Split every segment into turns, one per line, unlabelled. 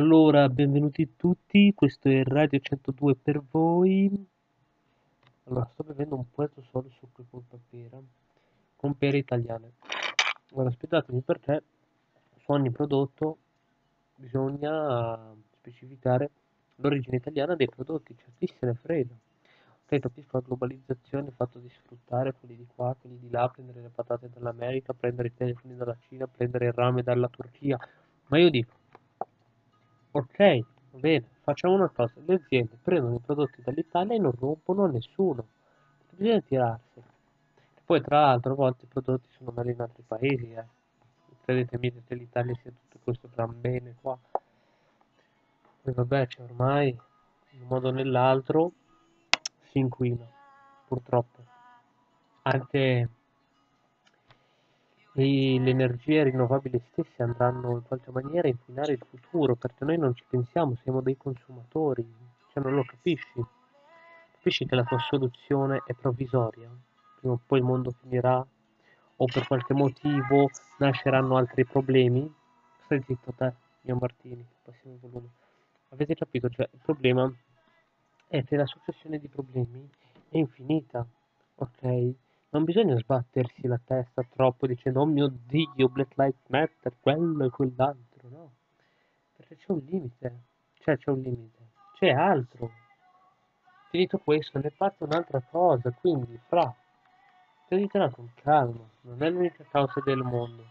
Allora, benvenuti tutti, questo è Radio 102 per voi. Allora, sto bevendo un puerto solo succo con pera, con pere italiane. Ora, aspettatemi perché su ogni prodotto bisogna specificare l'origine italiana dei prodotti, cioè chi se ne frega. Ok, capisco la globalizzazione, il fatto di sfruttare quelli di qua, quelli di là, prendere le patate dall'America, prendere i telefoni dalla Cina, prendere il rame dalla Turchia, ma io dico, ok, va bene, facciamo una cosa, le aziende prendono i prodotti dall'Italia e non rompono nessuno, bisogna tirarseli. Poi tra l'altro a volte i prodotti sono meglio in altri paesi, eh. Credetemi che l'Italia sia tutto questo gran bene qua. E vabbè, cioè ormai in un modo o nell'altro si inquina, purtroppo. Anche e le energie rinnovabili stesse andranno in qualche maniera a inquinare il futuro, perché noi non ci pensiamo, siamo dei consumatori, cioè non lo capisci. Capisci che la tua soluzione è provvisoria? Prima o poi il mondo finirà o per qualche motivo nasceranno altri problemi? Stai zitto te, mio Martini, passiamo il volume. Avete capito? Cioè, il problema è che la successione di problemi è infinita, ok? Non bisogna sbattersi la testa troppo dicendo oh mio dio, Black Lives Matter, quello e quell'altro, no? Perché c'è un limite, cioè c'è un limite, c'è altro. Finito questo, ne parte un'altra cosa, quindi fra, prenditela con calma, non è l'unica causa del mondo.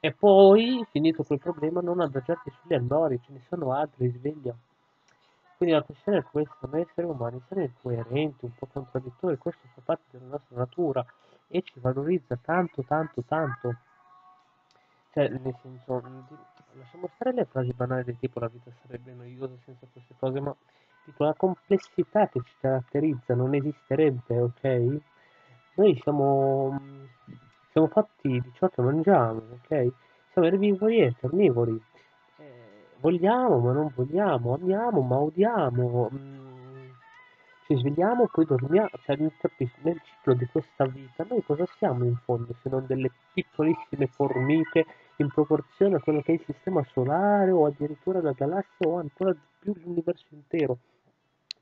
E poi, finito quel problema, non adagiarti sugli allori, ce ne sono altri, sveglia. Quindi la questione è questa, noi esseri umani siamo incoerenti, un po' contraddittori, questo fa parte della nostra natura e ci valorizza tanto, tanto, tanto. Cioè, nel senso, lasciamo stare le frasi banali del tipo la vita sarebbe noiosa senza queste cose, ma tipo la complessità che ci caratterizza non esisterebbe, ok? Noi siamo, siamo fatti di ciò che mangiamo, ok? Siamo erbivori e carnivori vogliamo ma non vogliamo, amiamo ma odiamo, mm, ci svegliamo poi dormiamo, cioè nel ciclo di questa vita noi cosa siamo in fondo se non delle piccolissime formiche in proporzione a quello che è il sistema solare o addirittura la galassia o ancora di più l'universo intero.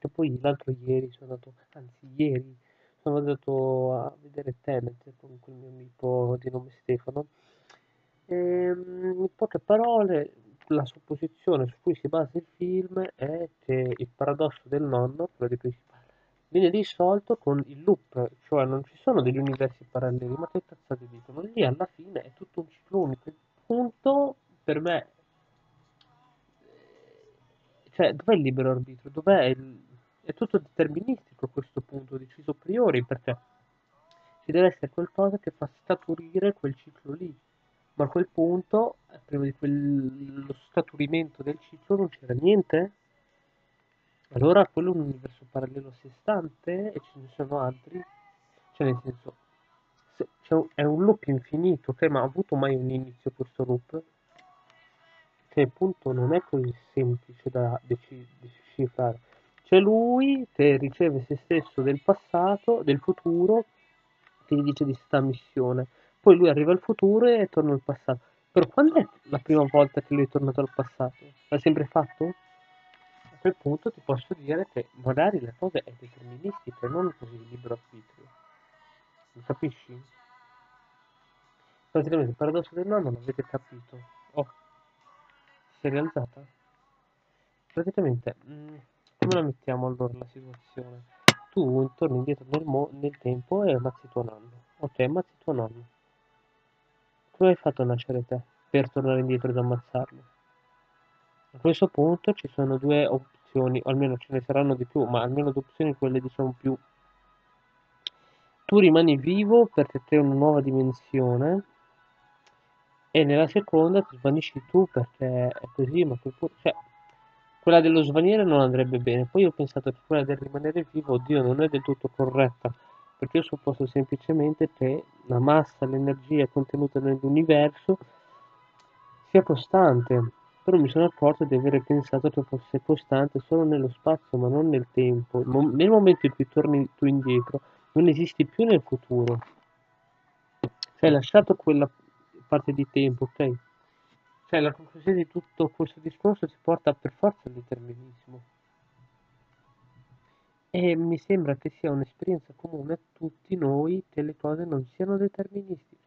E poi l'altro ieri sono andato, anzi ieri, sono andato a vedere Tenet con quel mio amico di nome Stefano. E, ehm, in poche parole, la supposizione su cui si basa il film è che il paradosso del nonno, quello di cui viene risolto con il loop, cioè non ci sono degli universi paralleli, ma che cazzate dicono? Lì alla fine è tutto un ciclo unico. Il punto per me, cioè, dov'è il libero arbitrio? Dov'è il... È tutto deterministico questo punto, deciso a priori, perché ci deve essere qualcosa che fa scaturire quel ciclo lì ma a quel punto, prima di quello scaturimento del ciclo, non c'era niente. Allora quello è un universo parallelo a sé stante e ce ne sono altri. Cioè nel senso, un, è un loop infinito, ok? Ma ha avuto mai un inizio questo loop? Cioè appunto non è così semplice da decifrare. C'è lui che riceve se stesso del passato, del futuro, che gli dice di sta missione poi lui arriva al futuro e torna al passato. Però quando è la prima volta che lui è tornato al passato? L'ha sempre fatto? A quel punto ti posso dire che magari la cosa è deterministica e non così libero arbitrio. Lo capisci? Praticamente il paradosso del nonno l'avete capito. Oh, si è realizzata? Praticamente, mh, mm, come la mettiamo allora la situazione? Tu torni indietro nel, nel tempo e ammazzi tuo nonno. Ok, ammazzi tuo nonno come hai fatto nascere te per tornare indietro ed ammazzarlo? A questo punto ci sono due opzioni, o almeno ce ne saranno di più, ma almeno due opzioni quelle diciamo più. Tu rimani vivo perché crei una nuova dimensione e nella seconda ti svanisci tu perché è così, ma quel punto, cioè, quella dello svanire non andrebbe bene. Poi ho pensato che quella del rimanere vivo, oddio, non è del tutto corretta perché io supposto semplicemente che la massa, l'energia contenuta nell'universo sia costante, però mi sono accorto di aver pensato che fosse costante solo nello spazio ma non nel tempo. Nel momento in cui torni tu indietro non esisti più nel futuro, cioè hai lasciato quella parte di tempo, ok? Cioè, la conclusione di tutto questo discorso si porta per forza al determinismo. E mi sembra che sia un'esperienza comune a tutti noi che le cose non siano deterministiche.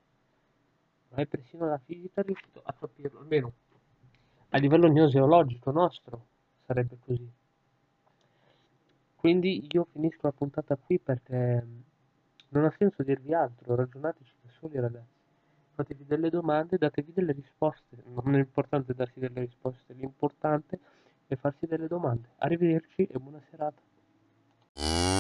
Ma è persino la fisica riuscito a capirlo, almeno a livello gnoseologico nostro sarebbe così. Quindi io finisco la puntata qui perché non ha senso dirvi altro, ragionateci da soli ragazzi. Fatevi delle domande, datevi delle risposte. Non è importante darsi delle risposte, l'importante è farsi delle domande. Arrivederci e buona serata. mm.